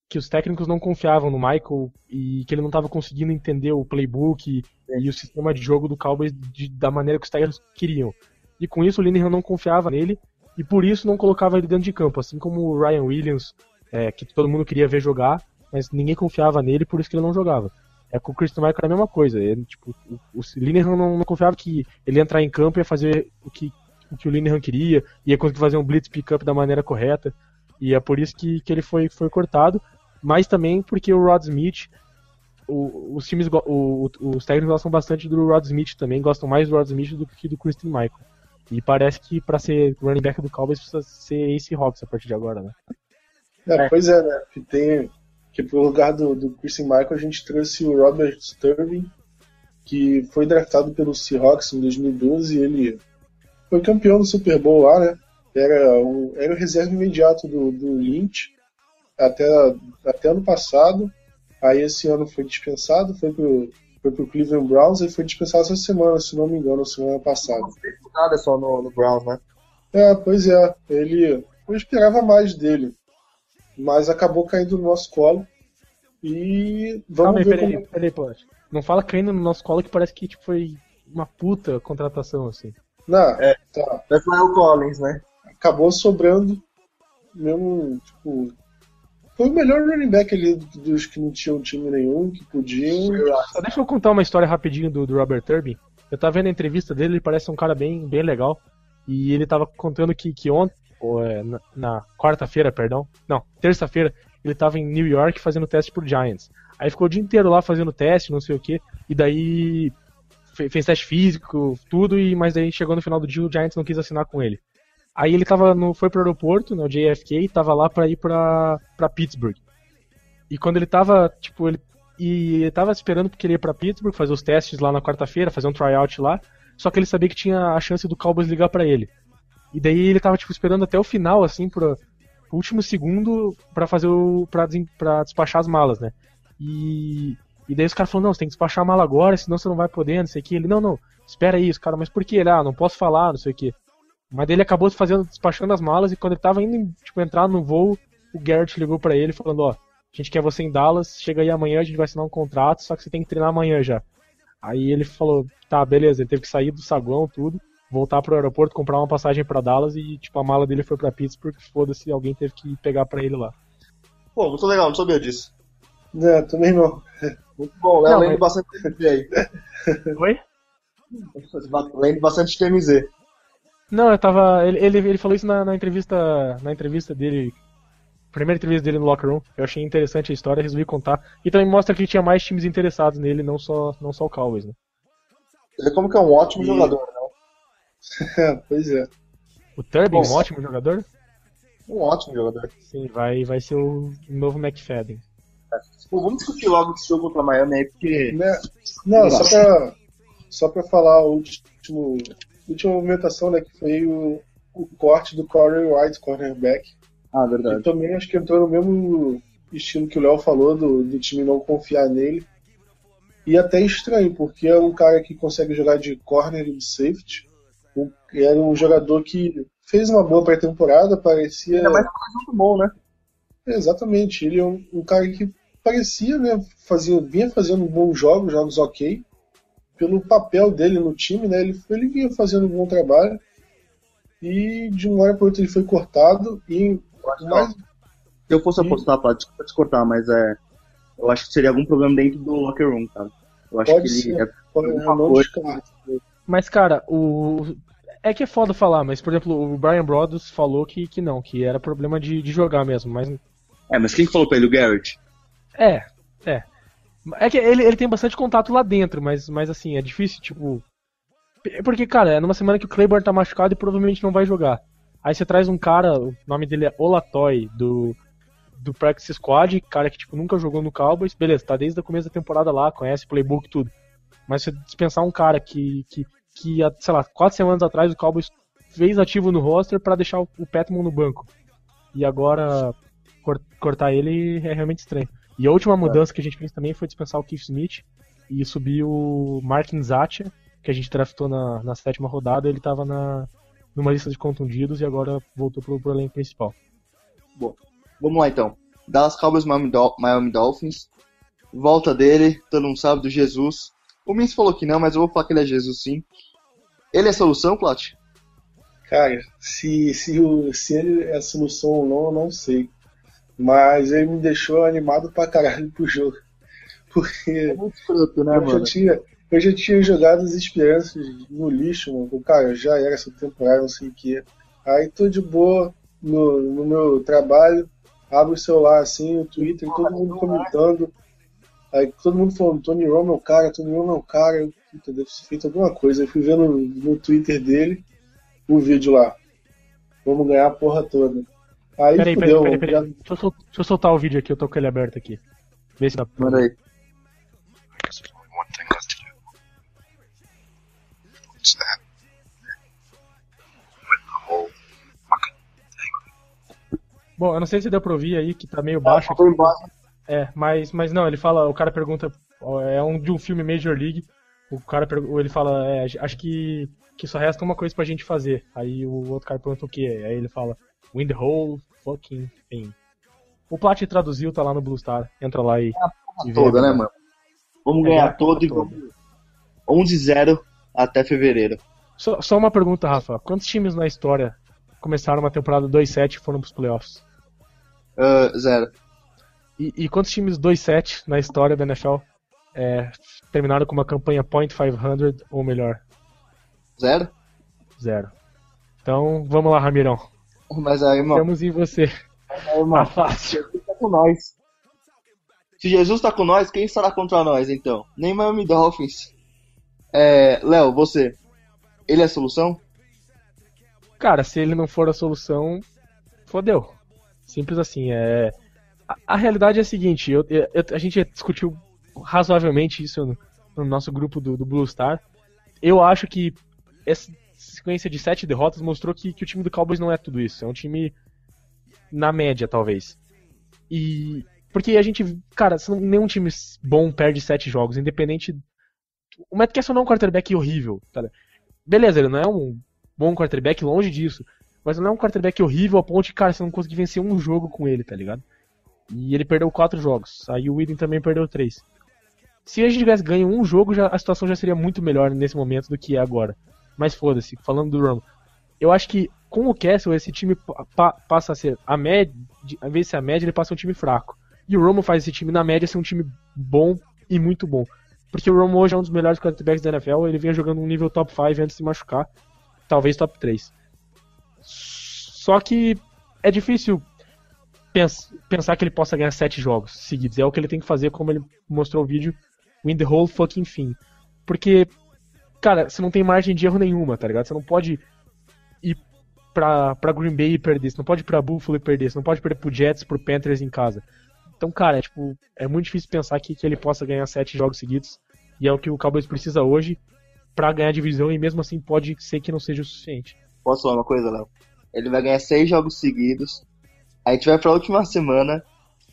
que os técnicos não confiavam no Michael e que ele não estava conseguindo entender o playbook e, e, o sistema de jogo do Cowboys de, da maneira que os técnicos queriam. E com isso o Linehan não confiava nele e por isso não colocava ele dentro de campo, assim como o Ryan Williams, é, que todo mundo queria ver jogar, mas ninguém confiava nele, por isso que ele não jogava. É com o Christian Michael era a mesma coisa. Ele, tipo, o, o Linehan não, não, confiava que ele ia entrar em campo e ia fazer o que o, que o Linehan queria, ia conseguir fazer um blitz pickup da maneira correta. E é por isso que, que ele foi, foi cortado mas também porque o Rod Smith, o, os times, o, os técnicos gostam bastante do Rod Smith também, gostam mais do Rod Smith do que do Christian Michael. E parece que para ser running back do Cowboys precisa ser Ace Hawks a partir de agora, né? É, pois é, né? Que tem que pro lugar do, do Christian Michael a gente trouxe o Robert Sterling, que foi draftado pelo Seahawks em 2012 e ele foi campeão do Super Bowl lá, né? Era o, era o reserva imediato do, do Lynch até, até ano passado. Aí esse ano foi dispensado, foi pro, foi pro Cleveland Browns e foi dispensado essa semana, se não me engano, semana passada. Não fez nada só no, no Browns, né? É, pois é. Ele. Eu esperava mais dele. Mas acabou caindo no nosso colo. E vamos Calma ver. Peraí, como... peraí, peraí, Não fala caindo no nosso colo que parece que tipo, foi uma puta contratação, assim. Não, é, tá. o Collins, né? Acabou sobrando mesmo, tipo, foi o melhor running back ali dos que não tinham time nenhum, que podiam. Só deixa eu contar uma história rapidinho do, do Robert Turbin. Eu tava vendo a entrevista dele, ele parece um cara bem, bem legal. E ele tava contando que, que ontem, ou é, na, na quarta-feira, perdão, não, terça-feira, ele tava em New York fazendo teste pro Giants. Aí ficou o dia inteiro lá fazendo teste, não sei o que, e daí fez teste físico, tudo, e mas daí chegou no final do dia o Giants não quis assinar com ele. Aí ele tava no, foi pro aeroporto, no JFK, tava lá pra ir pra, pra Pittsburgh. E quando ele tava, tipo, ele, e ele tava esperando porque ele ia pra Pittsburgh, fazer os testes lá na quarta-feira, fazer um tryout lá, só que ele sabia que tinha a chance do Cowboys ligar para ele. E daí ele tava, tipo, esperando até o final, assim, pro, pro último segundo para fazer o. Pra, pra despachar as malas, né? E. E daí os caras falaram, não, você tem que despachar a mala agora, senão você não vai poder, não sei o que. Ele, não, não, espera aí, os caras, mas por que? Ele, ah, não posso falar, não sei o que. Mas ele acabou fazendo, despachando as malas e quando ele tava indo tipo, entrar no voo, o Garrett ligou para ele falando, ó, a gente quer você em Dallas, chega aí amanhã, a gente vai assinar um contrato, só que você tem que treinar amanhã já. Aí ele falou, tá, beleza, ele teve que sair do saguão, tudo, voltar pro aeroporto, comprar uma passagem para Dallas e, tipo, a mala dele foi pra Pittsburgh, foda-se, alguém teve que pegar para ele lá. Pô, muito legal, não sabia disso. É, também não. Muito bom, né? Lendo mas... bastante TMZ aí. Oi? Lendo bastante TMZ. Não, eu tava. Ele, ele, ele falou isso na, na, entrevista. Na entrevista dele. Primeira entrevista dele no Locker Room. Eu achei interessante a história, resolvi contar. E também mostra que tinha mais times interessados nele, não só, não só o Cowboys, né? Ele como que é um ótimo e... jogador, não? [laughs] pois é. O Turbin, um ótimo jogador? Um ótimo jogador. Sim, vai, vai ser o novo McFadden. Pô, vamos discutir logo esse jogo contra a Miami aí, porque. Né? Não, só pra, só pra falar o último última movimentação, né, que foi o, o corte do Corey White, cornerback. Ah, verdade. E também acho que entrou no mesmo estilo que o Léo falou, do, do time não confiar nele. E até estranho, porque é um cara que consegue jogar de corner e de safety. Era um jogador que fez uma boa pré-temporada, parecia. Ainda mais muito bom, né? exatamente. Ele é um, um, cara que parecia, né? Fazia, vinha fazendo bons jogos, jogos ok pelo papel dele no time, né? Ele, ele vinha fazendo um bom trabalho. E de uma hora para outra ele foi cortado e mais... Se eu fosse apostar, pode desculpa te cortar, mas é, eu acho que seria algum problema dentro do locker room, cara. Eu acho pode que ser, ele é pode, coisa... Mas cara, o é que é foda falar, mas por exemplo, o Brian Brothers falou que, que não, que era problema de, de jogar mesmo, mas É, mas quem que falou pra ele, o Garrett? É, é. É que ele, ele tem bastante contato lá dentro, mas, mas assim, é difícil, tipo. Porque, cara, é numa semana que o Claiborne tá machucado e provavelmente não vai jogar. Aí você traz um cara, o nome dele é Olatoy, do, do Practice Squad, cara que tipo, nunca jogou no Cowboys, beleza, tá desde o começo da temporada lá, conhece playbook tudo. Mas você dispensar um cara que, que, que sei lá, quatro semanas atrás o Cowboys fez ativo no roster para deixar o, Petman no banco. E agora cortar ele é realmente estranho. E a última é. mudança que a gente fez também foi dispensar o Keith Smith e subir o Martin Zatia, que a gente draftou na, na sétima rodada, ele tava na, numa lista de contundidos e agora voltou pro, pro elenco principal. Bom, vamos lá então. Dallas Cowboys Miami, Dol Miami Dolphins. Volta dele, todo mundo sabe, do Jesus. O Mins falou que não, mas eu vou falar que ele é Jesus sim. Ele é solução, Plat? Cara, se, se, o, se ele é solução ou não, eu não sei. Mas ele me deixou animado pra caralho pro jogo. Porque é muito escroto, né, eu, mano? Já tinha, eu já tinha jogado as esperanças no lixo, mano. Cara, já era essa temporada, não sei o que. Aí tô de boa no, no meu trabalho, abro o celular assim, o Twitter, todo mundo comentando. Aí todo mundo falando, Tony Romo é o cara, Tony Romo é o cara. Eu, puta, deve ter feito alguma coisa. Eu fui vendo no, no Twitter dele o vídeo lá. Vamos ganhar a porra toda. Aí peraí, fudeu, peraí, peraí, peraí. Deixa, eu deixa eu soltar o vídeo aqui, eu tô com ele aberto aqui. Vê se dá pra. Manda aí. Bom, eu não sei se deu pra ouvir aí, que tá meio baixo. Tá aqui. É, mas, mas não, ele fala, o cara pergunta, é um de um filme Major League, o cara ele fala, é, acho que, que só resta uma coisa pra gente fazer. Aí o outro cara pergunta o que Aí ele fala, Wind Hole fucking thing. O Plat traduziu, tá lá no Blue Star. Entra lá e. É toda, né, mano? Vamos é, ganhar todo e vamos. 11-0 até fevereiro. Só, só uma pergunta, Rafa. Quantos times na história começaram uma temporada 2-7 e foram pros playoffs? Uh, zero. E, e, quantos times 2-7 na história da NFL é, terminaram com uma campanha .500 ou melhor? Zero? Zero. Então, vamos lá, Ramirão. Mas aí, irmão. Estamos em você. Aí, irmão. fácil. Jesus tá com nós. Se Jesus tá com nós, quem estará contra nós, então? Nem Miami Dolphins. É, Léo, você. Ele é a solução? Cara, se ele não for a solução, fodeu. Simples assim. É... A, a realidade é a seguinte: eu, eu, a gente discutiu razoavelmente isso no, no nosso grupo do, do Blue Star. Eu acho que essa, sequência de sete derrotas mostrou que, que o time do Cowboys não é tudo isso. É um time na média, talvez. E. Porque a gente. Cara, nenhum time bom perde sete jogos, independente. O Matt Castle não é um quarterback horrível, tá? Beleza, ele não é um bom quarterback, longe disso. Mas não é um quarterback horrível a ponto de, cara, você não conseguir vencer um jogo com ele, tá ligado? E ele perdeu quatro jogos. Aí o Whedon também perdeu três. Se a gente tivesse ganho um jogo, já, a situação já seria muito melhor nesse momento do que é agora. Mas foda-se, falando do Rumble. Eu acho que com o Castle esse time pa passa a ser a média, de ser a média, ele passa a um time fraco. E o Romo faz esse time na média ser um time bom e muito bom. Porque o Romo hoje é um dos melhores quarterbacks da NFL, ele vinha jogando um nível top 5 antes de se machucar, talvez top 3. Só que é difícil pens pensar que ele possa ganhar 7 jogos seguidos. É o que ele tem que fazer, como ele mostrou o vídeo, win the whole fucking thing. Porque cara, você não tem margem de erro nenhuma, tá ligado? Você não pode ir pra, pra Green Bay e perder, você não pode ir pra Buffalo e perder, você não pode perder pro Jets, pro Panthers em casa. Então, cara, é, tipo, é muito difícil pensar que, que ele possa ganhar sete jogos seguidos, e é o que o Cowboys precisa hoje para ganhar divisão, e mesmo assim pode ser que não seja o suficiente. Posso falar uma coisa, Léo? Ele vai ganhar seis jogos seguidos, a gente vai pra última semana,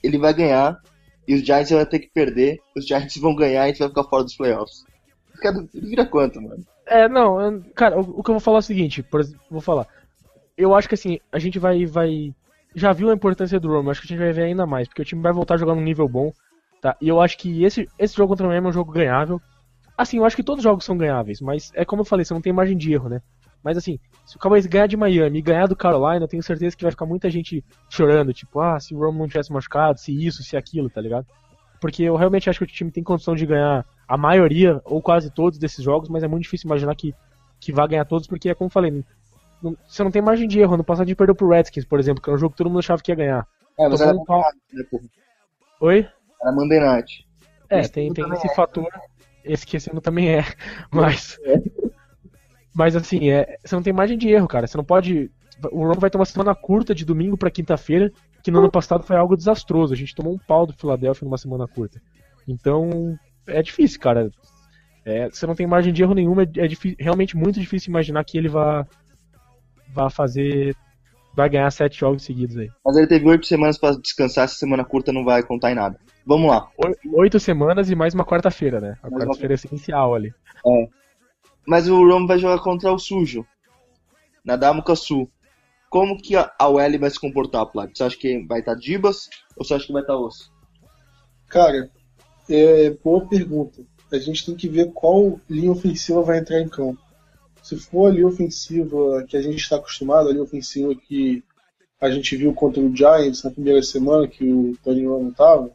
ele vai ganhar, e os Giants vão ter que perder, os Giants vão ganhar e a gente vai ficar fora dos playoffs. Vira quanto, mano? É, não, cara, o, o, que eu vou falar é o seguinte, por vou falar. Eu acho que assim, a gente vai. vai já viu a importância do Romo, acho que a gente vai ver ainda mais, porque o time vai voltar a jogar num nível bom, tá? E eu acho que esse, esse jogo contra o Miami é um jogo ganhável. Assim, eu acho que todos os jogos são ganháveis, mas é como eu falei, você não tem margem de erro, né? Mas assim, se o Cowboys ganhar de Miami e ganhar do Carolina, eu tenho certeza que vai ficar muita gente chorando, tipo, ah, se o Romo não tivesse machucado, se isso, se aquilo, tá ligado? Porque eu realmente acho que o time tem condição de ganhar a maioria, ou quase todos desses jogos, mas é muito difícil imaginar que, que vai ganhar todos, porque é como eu falei, não, você não tem margem de erro. No passado a gente perdeu pro Redskins, por exemplo, que era um jogo que todo mundo achava que ia ganhar. É, mas era um... Night, né, Oi? Era Monday Night. É, Esse tem, ano tem esse fator. Esse que esse ano também é. [laughs] Mas. Mas assim, é, você não tem margem de erro, cara. Você não pode. O Romo vai ter uma semana curta de domingo pra quinta-feira, que no ano passado foi algo desastroso. A gente tomou um pau do Philadelphia numa semana curta. Então, é difícil, cara. É, você não tem margem de erro nenhuma. É, é difí- realmente muito difícil imaginar que ele vá, vá fazer. Vai ganhar sete jogos seguidos aí. Mas ele teve oito semanas pra descansar, essa semana curta não vai contar em nada. Vamos lá. Oi- Oito semanas e mais uma quarta-feira, né? A uma quarta-feira é essencial ali. Mas o Roma vai jogar contra o Sujo, na Damuka Sul. Como que a OL vai se comportar, Plat? Você acha que vai estar Dibas ou você acha que vai estar Osso? Cara, é boa pergunta. A gente tem que ver qual linha ofensiva vai entrar em campo. Se for a linha ofensiva que a gente está acostumado, a linha ofensiva que a gente viu contra o Giants na primeira semana, que o Tony Romo estava,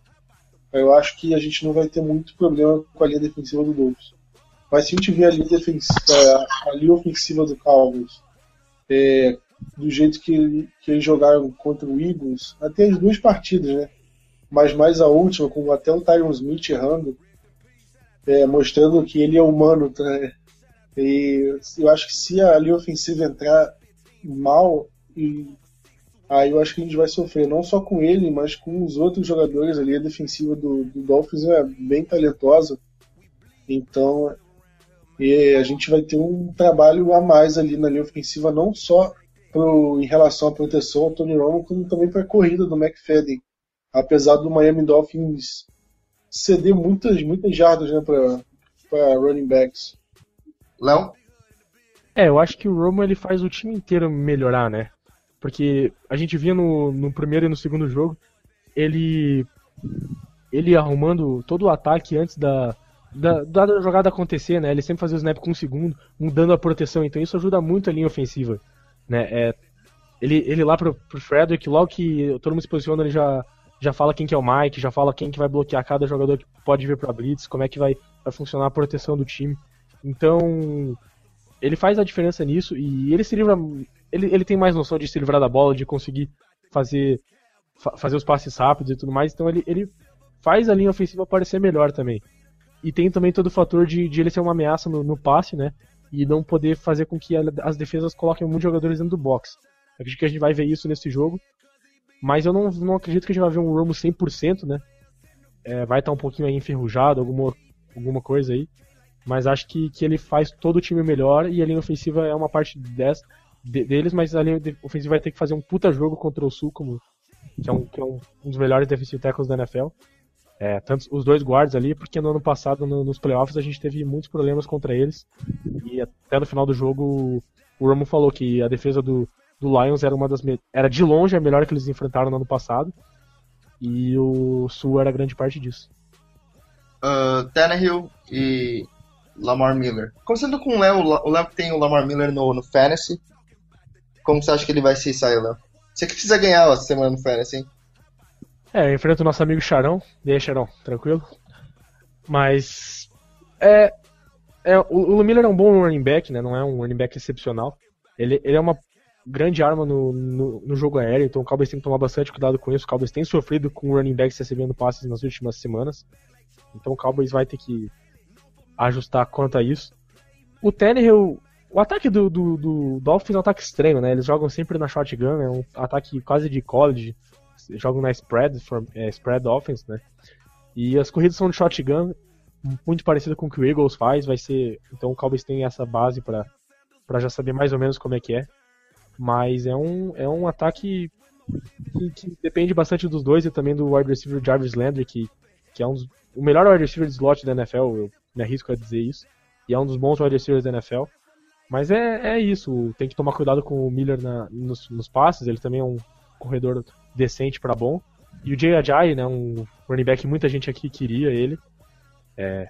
eu acho que a gente não vai ter muito problema com a linha defensiva do Dolphins. Mas se a gente ver a linha, defensiva, a linha ofensiva do Cowboys é, do jeito que, que eles jogaram contra o Eagles, até as duas partidas, né? Mas mais a última, com até o Tyron Smith errando, é, mostrando que ele é humano. Tá? E eu acho que se a linha ofensiva entrar mal, e, aí eu acho que a gente vai sofrer, não só com ele, mas com os outros jogadores. A linha defensiva do, do Dolphins é bem talentosa, então e a gente vai ter um trabalho a mais ali na linha ofensiva, não só pro, em relação à proteção ao Tony Romo, como também para a corrida do McFadden apesar do Miami Dolphins ceder muitas, muitas jardas né, para running backs. Léo? É, eu acho que o Romo ele faz o time inteiro melhorar, né? Porque a gente via no, no primeiro e no segundo jogo ele ele arrumando todo o ataque antes da, da, da jogada acontecer, né? Ele sempre fazia o snap com um segundo, mudando a proteção, então isso ajuda muito a linha ofensiva, né? É, ele, ele lá pro, pro Frederick, logo que todo mundo se posiciona, ele já, já fala quem que é o Mike, já fala quem que vai bloquear cada jogador que pode vir pra blitz, como é que vai, vai funcionar a proteção do time. Então, ele faz a diferença nisso e ele se livra. Ele, ele tem mais noção de se livrar da bola, de conseguir fazer, fa- fazer os passes rápidos e tudo mais. Então ele, ele faz a linha ofensiva parecer melhor também. E tem também todo o fator de, de ele ser uma ameaça no, no passe, né? E não poder fazer com que a- as defesas coloquem muitos jogadores dentro do box. Acredito que a gente vai ver isso nesse jogo. Mas eu não, não acredito que a gente vai ver um Romo 100%, né? É, vai estar um pouquinho aí enferrujado, alguma, alguma coisa aí. Mas acho que, que ele faz todo o time melhor e a linha ofensiva é uma parte dessa, de- deles, mas a linha ofensiva vai ter que fazer um puta jogo contra o Sul, como, que é, um, que é um, um dos melhores defensive tackles da NFL. É, tanto os dois guards ali, porque no ano passado, no- nos playoffs, a gente teve muitos problemas contra eles. E até no final do jogo, o Romo falou que a defesa do, do Lions era uma das era de longe a melhor que eles enfrentaram no ano passado. E o Sul era grande parte disso. Uh, Tannehill e Lamar Miller. Começando com o Léo, o Léo que tem o Lamar Miller no, no Fantasy. Como você acha que ele vai se sair, Léo? Você que precisa ganhar essa semana no Fantasy, hein? É, eu enfrento o nosso amigo Charão. E aí, Charão, tranquilo? Mas. É. é o, o Miller é um bom running back, né? Não é um running back excepcional. Ele, ele é uma grande arma no, no, no jogo aéreo, então o Cowboys tem que tomar bastante cuidado com isso. O Cowboys tem sofrido com running backs recebendo passes nas últimas semanas. Então o Cowboys vai ter que ajustar quanto a isso. O Tannehill. O ataque do, do, do Dolphins é um ataque estranho, né? Eles jogam sempre na shotgun, é um ataque quase de college jogam na spread, for, é, spread offense, né? E as corridas são de shotgun, muito parecido com o que o Eagles faz, vai ser, então o Cowboys tem essa base para para já saber mais ou menos como é que é. Mas é um é um ataque que, que depende bastante dos dois e também do wide receiver Jarvis Landry, que, que é um dos, o melhor wide receiver de slot da NFL, eu me arrisco a dizer isso. E é um dos bons wide receivers da NFL. Mas é, é isso, tem que tomar cuidado com o Miller na, nos, nos passes, ele também é um corredor decente para bom. E o Jay Ajayi, né, um running back que muita gente aqui queria ele, é,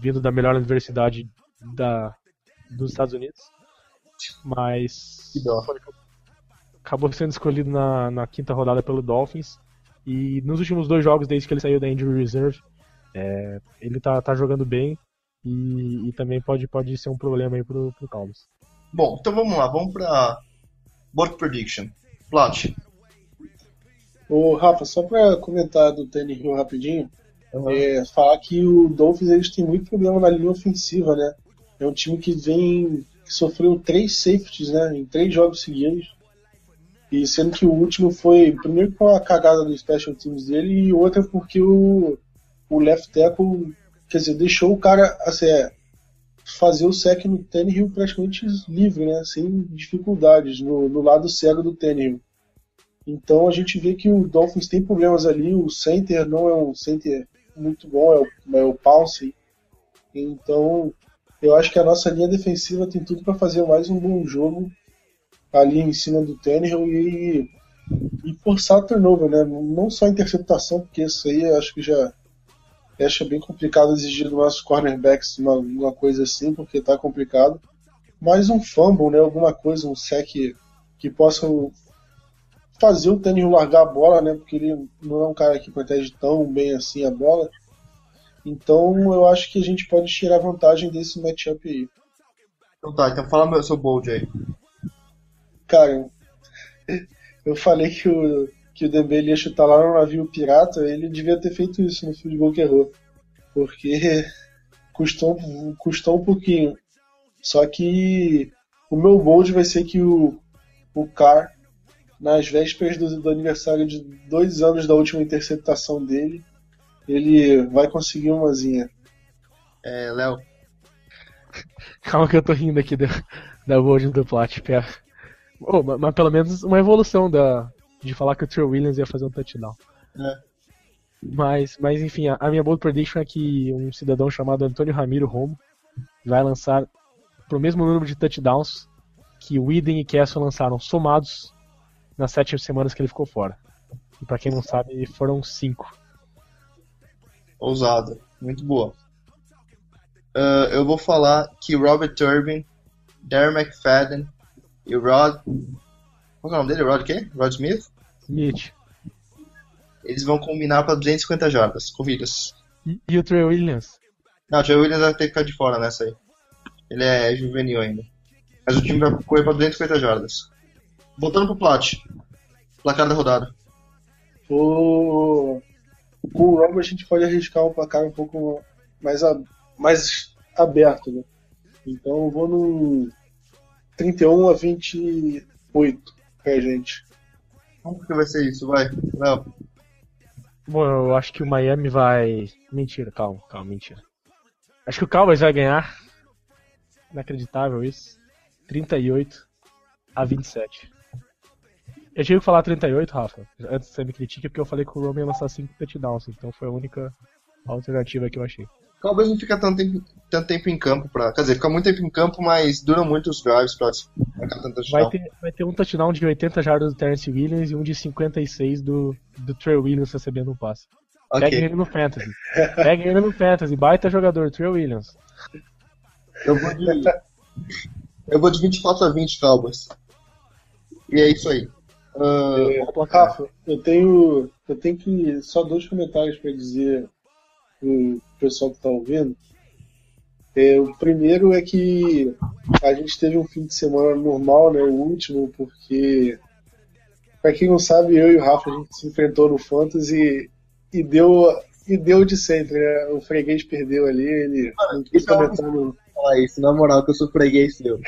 vindo da melhor universidade da, dos Estados Unidos. Mas Que dó. foi- acabou sendo escolhido na, na quinta rodada pelo Dolphins. E nos últimos dois jogos, desde que ele saiu da Injury Reserve, é, ele tá, tá jogando bem e, e também pode, pode ser um problema aí pro, pro Cowboys. Bom, então vamos lá, vamos pra Board Prediction. Plot. Ô, Rafa, só para comentar do Tannehill rapidinho, Uhum. é, falar que o Dolphins eles têm muito problema na linha ofensiva, né? É um time que vem que sofreu três safeties, né, em três jogos seguidos. E sendo que o último foi primeiro com a cagada do special teams dele e outra porque o, o left tackle, quer dizer, deixou o cara assim, é, fazer o sec no Tannehill praticamente livre, né, sem dificuldades no, no lado cego do Tannehill. Então a gente vê que o Dolphins tem problemas ali, o center não é um center muito bom, é o, é o Pounce. Então eu acho que a nossa linha defensiva tem tudo para fazer mais um bom jogo ali em cima do Tannehill e, e forçar turnover, né? Não só interceptação, porque isso aí eu acho que já acho bem complicado exigir dos nossos cornerbacks uma, uma coisa assim, porque tá complicado. Mas um fumble, né? Alguma coisa, um sec que possa fazer o Tannehill largar a bola, né? Porque ele não é um cara que protege tão bem assim a bola. Então eu acho que a gente pode tirar vantagem desse matchup aí. Então tá, então fala meu seu bold aí. Cara, eu falei que o, que o Dembele ia chutar lá no navio pirata, ele devia ter feito isso no field goal que errou. Porque [laughs] custou, custou um pouquinho. Só que o meu bold vai ser que o, o Carr, nas vésperas do, do aniversário de dois anos da última interceptação dele, ele vai conseguir umazinha. É, Léo. [laughs] Calma que eu tô rindo aqui da, da bold do Plat, pera. Oh, mas, mas pelo menos uma evolução da, de falar que o Trey Williams ia fazer um touchdown. É. Mas, mas enfim, a, a minha bold prediction é que um cidadão chamado Antônio Ramiro Romo vai lançar pro mesmo número de touchdowns que o Eden e Castle lançaram somados nas sete semanas que ele ficou fora. E pra quem não sabe, foram cinco. Ousada. Muito boa. Uh, eu vou falar que Robert Turbin, Darren McFadden e o Rod. Qual é o nome dele? Rod quê? Rod Smith? Smith. Eles vão combinar para 250 jardas, corridas. E, e o Trey Williams? Não, o Trey Williams vai ter que ficar de fora nessa aí. Ele é juvenil ainda. Mas o time vai correr para 250 jardas. Voltando pro Plat. Placar da rodada. O, com o Robo a gente pode arriscar um placar um pouco mais, a, mais aberto, né? Então eu vou no 31 a 28 pra gente. Como que vai ser isso? Vai, Léo. Bom, eu acho que o Miami vai. Mentira, calma, calma, mentira. Acho que o Cowboys vai ganhar. Inacreditável isso. 38 a 27. Eu tive que falar 38, Rafa, antes que você me critique, porque eu falei que o Roman ia lançar 5 touchdowns, então foi a única alternativa que eu achei. Talvez não fica tanto tempo, tanto tempo em campo pra. Quer dizer, fica muito tempo em campo, mas dura muito os drives pra marcar tanto Vai touchdown. ter, vai ter um touchdown de 80 jardas do Terence Williams e um de 56 do, do Trey Williams recebendo um passe. Peguem Ok. ele no Fantasy. Peguem ele no Fantasy. Baita jogador, Trey Williams. Eu vou de. Eu vou de 24 a 20 Cowboys. E é isso aí. Ah, É. Rafa, eu tenho, eu tenho que só dois comentários para dizer pro pessoal que está ouvindo. É, o primeiro é que a gente teve um fim de semana normal, né? O último, porque para quem não sabe, eu e o Rafa a gente se enfrentou no Fantasy e deu e deu de sempre, né? O freguês perdeu ali, ele não quis é comentar no, falar isso, na moral, que eu sou freguês seu.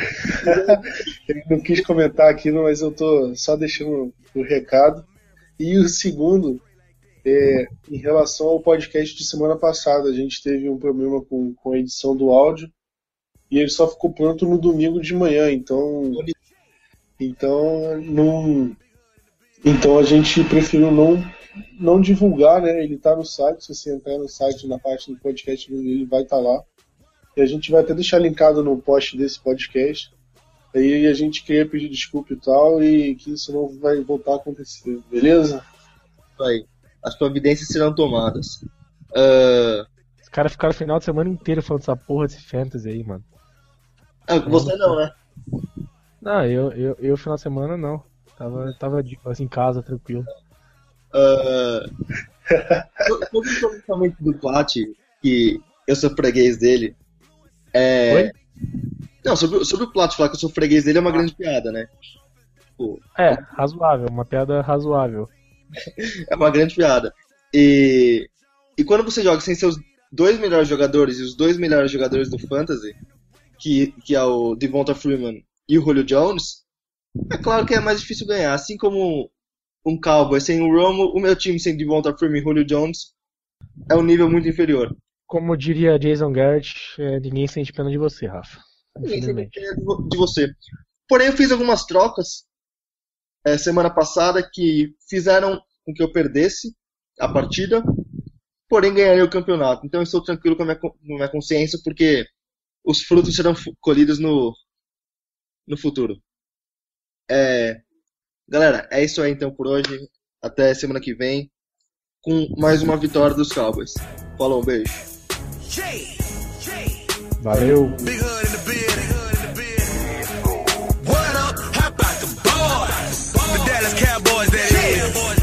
[laughs] Não quis comentar aquilo, mas eu tô só deixando o recado. E o segundo, é, em relação ao podcast de semana passada, a gente teve um problema com, com a edição do áudio e ele só ficou pronto no domingo de manhã, então. Então não. Então a gente preferiu não, não divulgar, né? Ele tá no site, se você entrar no site, na parte do podcast, ele vai estar lá. E a gente vai até deixar linkado no post desse podcast. Aí a gente queria pedir desculpa e tal, e que isso não vai voltar a acontecer, beleza? Isso aí. As providências serão tomadas. Ah, Os caras ficaram o final de semana inteiro falando dessa porra desse fantasy aí, mano. ah, você não, né? Não, eu, eu, eu final de semana não. Tava, tava assim, em casa, tranquilo. Ah, [laughs] sobre o comentamento do Plat, que eu sou freguês dele. É... Oi? Não, sobre, o- sobre o Plat falar que eu sou freguês dele é uma grande piada, né? Tipo, É, razoável, uma piada razoável. [laughs] é uma grande piada. E E quando você joga sem seus dois melhores jogadores e os dois melhores jogadores do Fantasy, que, que é o Devonta Freeman e o Julio Jones, é claro que é mais difícil ganhar. Assim como um Cowboy sem o Romo, o meu time sem Devonta Freeman e Julio Jones é um nível muito inferior. Como diria Jason Garrett, é, ninguém sente pena de você, Rafa. Ninguém quem é de vo- de você. Porém, eu fiz algumas trocas é, semana passada que fizeram com que eu perdesse a partida, porém ganharia o campeonato. Então eu estou tranquilo com a minha, co- com a minha consciência, porque os frutos serão colhidos no, no futuro. É, galera, é isso aí então por hoje. Até semana que vem com mais uma vitória dos Cowboys. Falou, um beijo. Valeu! What up? How about the boys? The Dallas Cowboys, that is.